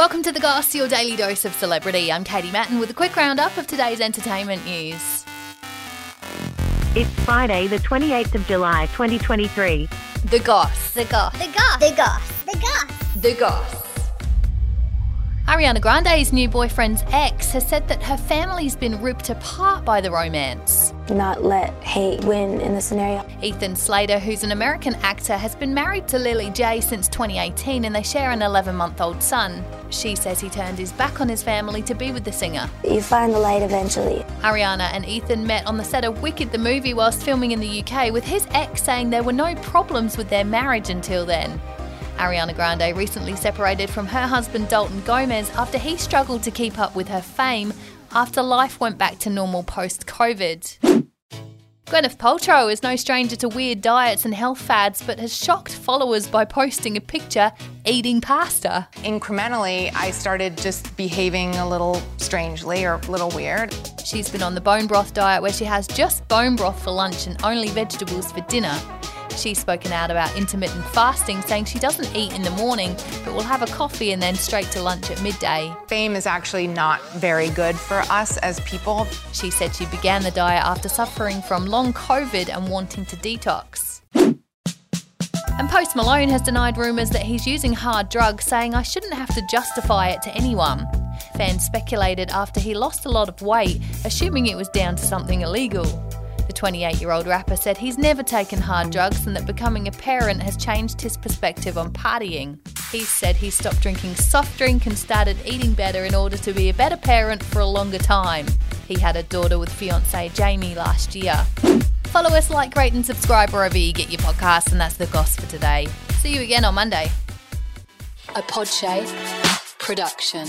Welcome to The Goss, your daily dose of celebrity. I'm Katie Mattin with a quick roundup of today's entertainment news. It's Friday, the 28th of July, 2023. The Goss. The Goss. The Goss. The Goss. The Goss. The Goss. Ariana Grande's new boyfriend's ex has said that her family's been ripped apart by the romance. Not let hate win in the scenario. Ethan Slater, who's an American actor, has been married to Lilly Jay since 2018 and they share an 11 month old son. She says he turned his back on his family to be with the singer. You find the light eventually. Ariana and Ethan met on the set of Wicked the movie whilst filming in the UK, with his ex saying there were no problems with their marriage until then. Ariana Grande recently separated from her husband Dalton Gomez after he struggled to keep up with her fame after life went back to normal post COVID. Gwyneth Paltrow is no stranger to weird diets and health fads, but has shocked followers by posting a picture eating pasta. Incrementally, I started just behaving a little strangely or a little weird. She's been on the bone broth diet where she has just bone broth for lunch and only vegetables for dinner. She's spoken out about intermittent fasting, saying she doesn't eat in the morning, but will have a coffee and then straight to lunch at midday. Fame is actually not very good for us as people. She said she began the diet after suffering from long COVID and wanting to detox. And Post Malone has denied rumours that he's using hard drugs, saying, I shouldn't have to justify it to anyone. Fans speculated after he lost a lot of weight, assuming it was down to something illegal. The 28 year old rapper said he's never taken hard drugs and that becoming a parent has changed his perspective on partying. He said he stopped drinking soft drink and started eating better in order to be a better parent for a longer time. He had a daughter with fiance Jamie last year. Follow us, like, rate, and subscribe wherever you get your podcasts, and that's the goss for today. See you again on Monday. A Podshape production.